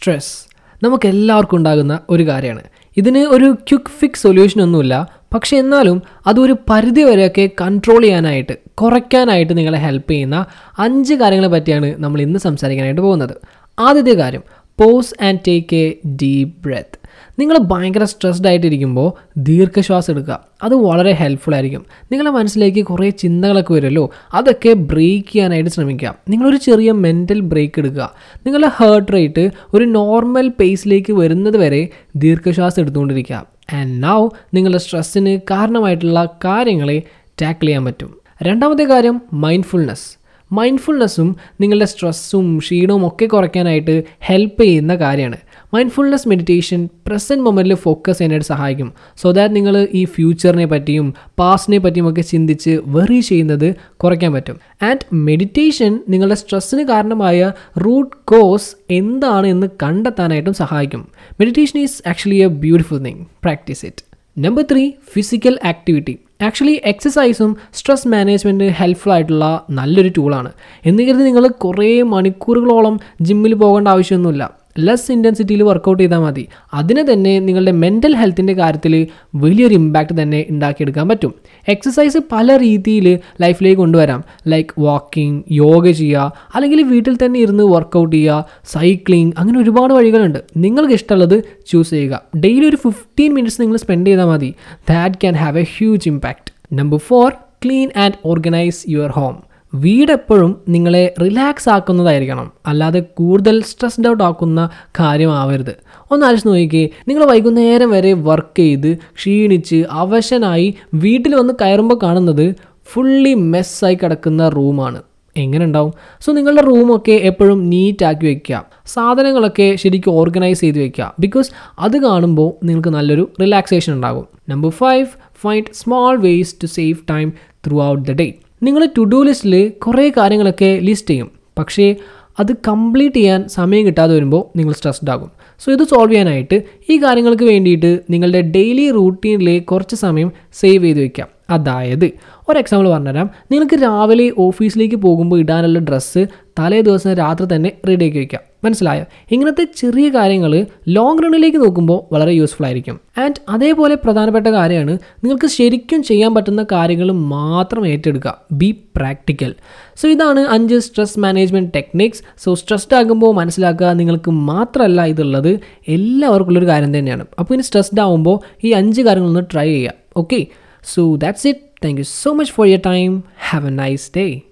Stress നമുക്ക് എല്ലാവർക്കും ഉണ്ടാകുന്ന ഒരു കാര്യമാണ്. ഇതിന് ഒരു ക്വിക്ക് ഫിക്സ് സൊല്യൂഷൻ ഒന്നുമില്ല. പക്ഷെ എന്നാലും അതൊരു പരിധി വരെയൊക്കെ കൺട്രോൾ ചെയ്യാനായിട്ട് കുറയ്ക്കാനായിട്ട് നിങ്ങളെ ഹെൽപ്പ് ചെയ്യുന്ന അഞ്ച് കാര്യങ്ങളെ പറ്റിയാണ് നമ്മൾ ഇന്ന് സംസാരിക്കാനായിട്ട് പോകുന്നത്. ആദ്യത്തെ കാര്യം pause and take a deep breath നിങ്ങൾ ഭയങ്കര സ്ട്രെസ്ഡ് ആയിട്ടിരിക്കുമ്പോൾ ദീർഘശ്വാസം എടുക്കുക. അത് വളരെ ഹെൽപ്ഫുൾ ആയിരിക്കും. നിങ്ങളുടെ മനസ്സിലേക്ക് കുറേ ചിന്തകളൊക്കെ വരുമല്ലോ? അതൊക്കെ ബ്രേക്ക് ചെയ്യാനായിട്ട് ശ്രമിക്കുക. നിങ്ങളൊരു ചെറിയ മെന്റൽ ബ്രേക്ക് എടുക്കുക. നിങ്ങളുടെ ഹേർട്ട് റേറ്റ് ഒരു നോർമൽ പേസിലേക്ക് വരുന്നത് വരെ ദീർഘശ്വാസം എടുത്തുകൊണ്ടിരിക്കുക. ആൻഡ് നൗ നിങ്ങളുടെ സ്ട്രെസ്സിന് കാരണമായിട്ടുള്ള കാര്യങ്ങളെ ടാക്കിൾ ചെയ്യാൻ പറ്റും. രണ്ടാമത്തെ കാര്യം മൈൻഡ്ഫുൾനെസ് മൈൻഡ്ഫുൾനെസ്സും നിങ്ങളുടെ സ്ട്രെസ്സും ക്ഷീണവും ഒക്കെ കുറയ്ക്കാനായിട്ട് ഹെൽപ്പ് ചെയ്യുന്ന കാര്യമാണ്. മൈൻഡ്ഫുൾനെസ് മെഡിറ്റേഷൻ പ്രസന്റ് മൊമെന്റിൽ ഫോക്കസ് ചെയ്യാനായിട്ട് സഹായിക്കും. സോ ദാറ്റ് നിങ്ങൾ ഈ ഫ്യൂച്ചറിനെ പറ്റിയും പാസ്റ്റിനെ പറ്റിയും ഒക്കെ ചിന്തിച്ച് വെറി ചെയ്യുന്നത് കുറയ്ക്കാൻ പറ്റും. ആൻഡ് മെഡിറ്റേഷൻ നിങ്ങളുടെ സ്ട്രെസ്സിന് കാരണമായ റൂട്ട് കോസ് എന്താണ് എന്ന് കണ്ടെത്താനായിട്ടും സഹായിക്കും. Meditation is actually a beautiful thing practice it number three physical activity actually എക്സസൈസും സ്ട്രെസ് മാനേജ്മെന്റ് ഹെൽപ്ഫുൾ ആയിട്ടുള്ള നല്ലൊരു ടൂളാണ് എന്ന് കരുതി നിങ്ങൾ കുറേ മണിക്കൂറുകളോളം ജിമ്മിൽ പോകേണ്ട ആവശ്യമൊന്നുമില്ല. ലെസ് ഇന്റൻസിറ്റിയിൽ വർക്കൗട്ട് ചെയ്താൽ മതി. അതിന് തന്നെ നിങ്ങളുടെ മെന്റൽ ഹെൽത്തിന്റെ കാര്യത്തിൽ വലിയൊരു ഇമ്പാക്റ്റ് തന്നെ ഉണ്ടാക്കിയെടുക്കാൻ പറ്റും. എക്സസൈസ് പല രീതിയിൽ ലൈഫിലേക്ക് കൊണ്ടുവരാം. ലൈക്ക് വാക്കിംഗ് യോഗ ചെയ്യുക അല്ലെങ്കിൽ വീട്ടിൽ തന്നെ ഇരുന്ന് വർക്കൗട്ട് ചെയ്യുക സൈക്ലിംഗ് അങ്ങനെ ഒരുപാട് വഴികളുണ്ട്. നിങ്ങൾക്ക് ഇഷ്ടമുള്ളത് ചൂസ് ചെയ്യുക. ഡെയിലി ഒരു ഫിഫ്റ്റീൻ മിനിറ്റ്സ് നിങ്ങൾ സ്പെൻഡ് ചെയ്താൽ മതി. That can have a huge impact number four clean and organise your home വീടെപ്പോഴും നിങ്ങളെ റിലാക്സ് ആക്കുന്നതായിരിക്കണം. അല്ലാതെ കൂടുതൽ സ്ട്രെസ്ഡ് ഔട്ട് ആക്കുന്ന കാര്യമാവരുത്. ഒന്ന് ആലോചിച്ച് നോക്കിക്കേ നിങ്ങൾ വൈകുന്നേരം വരെ വർക്ക് ചെയ്ത് ക്ഷീണിച്ച് അവശനായി വീട്ടിൽ വന്ന് കയറുമ്പോൾ കാണുന്നത് ഫുള്ളി മെസ്സായി കിടക്കുന്ന റൂമാണ് എങ്ങനെ ഉണ്ടാവും? സോ നിങ്ങളുടെ റൂമൊക്കെ എപ്പോഴും നീറ്റ് ആക്കി വെക്കുക. സാധനങ്ങളൊക്കെ ശരിക്കും ഓർഗനൈസ് ചെയ്ത് വെക്കുക. ബിക്കോസ് അത് കാണുമ്പോൾ നിങ്ങൾക്ക് നല്ലൊരു റിലാക്സേഷൻ ഉണ്ടാകും. Number five find small ways to save time throughout the day നിങ്ങൾ ടു ഡു ലിസ്റ്റിൽ കുറേ കാര്യങ്ങളൊക്കെ ലിസ്റ്റ് ചെയ്യും. പക്ഷേ അത് കംപ്ലീറ്റ് ചെയ്യാൻ സമയം കിട്ടാതെ വരുമ്പോൾ നിങ്ങൾ സ്ട്രെസ്ഡ് ആകും. സോ ഇത് സോൾവ് ചെയ്യാനായിട്ട് ഈ കാര്യങ്ങൾക്ക് വേണ്ടിയിട്ട് നിങ്ങളുടെ ഡെയിലി റൂട്ടീനിൽ കുറച്ച് സമയം സേവ് ചെയ്ത് വയ്ക്കാം അതായത് ഒരു എക്സാമ്പിൾ പറഞ്ഞുതരാം. നിങ്ങൾക്ക് രാവിലെ ഓഫീസിലേക്ക് പോകുമ്പോൾ ഇടാനുള്ള ഡ്രസ്സ് തലേ ദിവസം രാത്രി തന്നെ റെഡിയാക്കി വയ്ക്കാം മനസ്സിലായോ? ഇങ്ങനത്തെ ചെറിയ കാര്യങ്ങൾ ലോങ് റണ്ണിലേക്ക് നോക്കുമ്പോൾ വളരെ യൂസ്ഫുൾ ആയിരിക്കും. ആൻഡ് അതേപോലെ പ്രധാനപ്പെട്ട കാര്യമാണ് നിങ്ങൾക്ക് ശരിക്കും ചെയ്യാൻ പറ്റുന്ന കാര്യങ്ങൾ മാത്രം ഏറ്റെടുക്കുക. ബി പ്രാക്ടിക്കൽ സോ ഇതാണ് അഞ്ച് stress management techniques so stressed ആകുമ്പോൾ മനസ്സിലാക്കുക നിങ്ങൾക്ക് മാത്രമല്ല ഇതുള്ളത്. എല്ലാവർക്കുള്ളൊരു കാര്യം തന്നെയാണ്. അപ്പോൾ ഇനി സ്ട്രെസ്ഡ് ആകുമ്പോൾ ഈ അഞ്ച് കാര്യങ്ങളൊന്ന് ട്രൈ ചെയ്യുക. Okay so that's it thank you so much for your time have a nice day.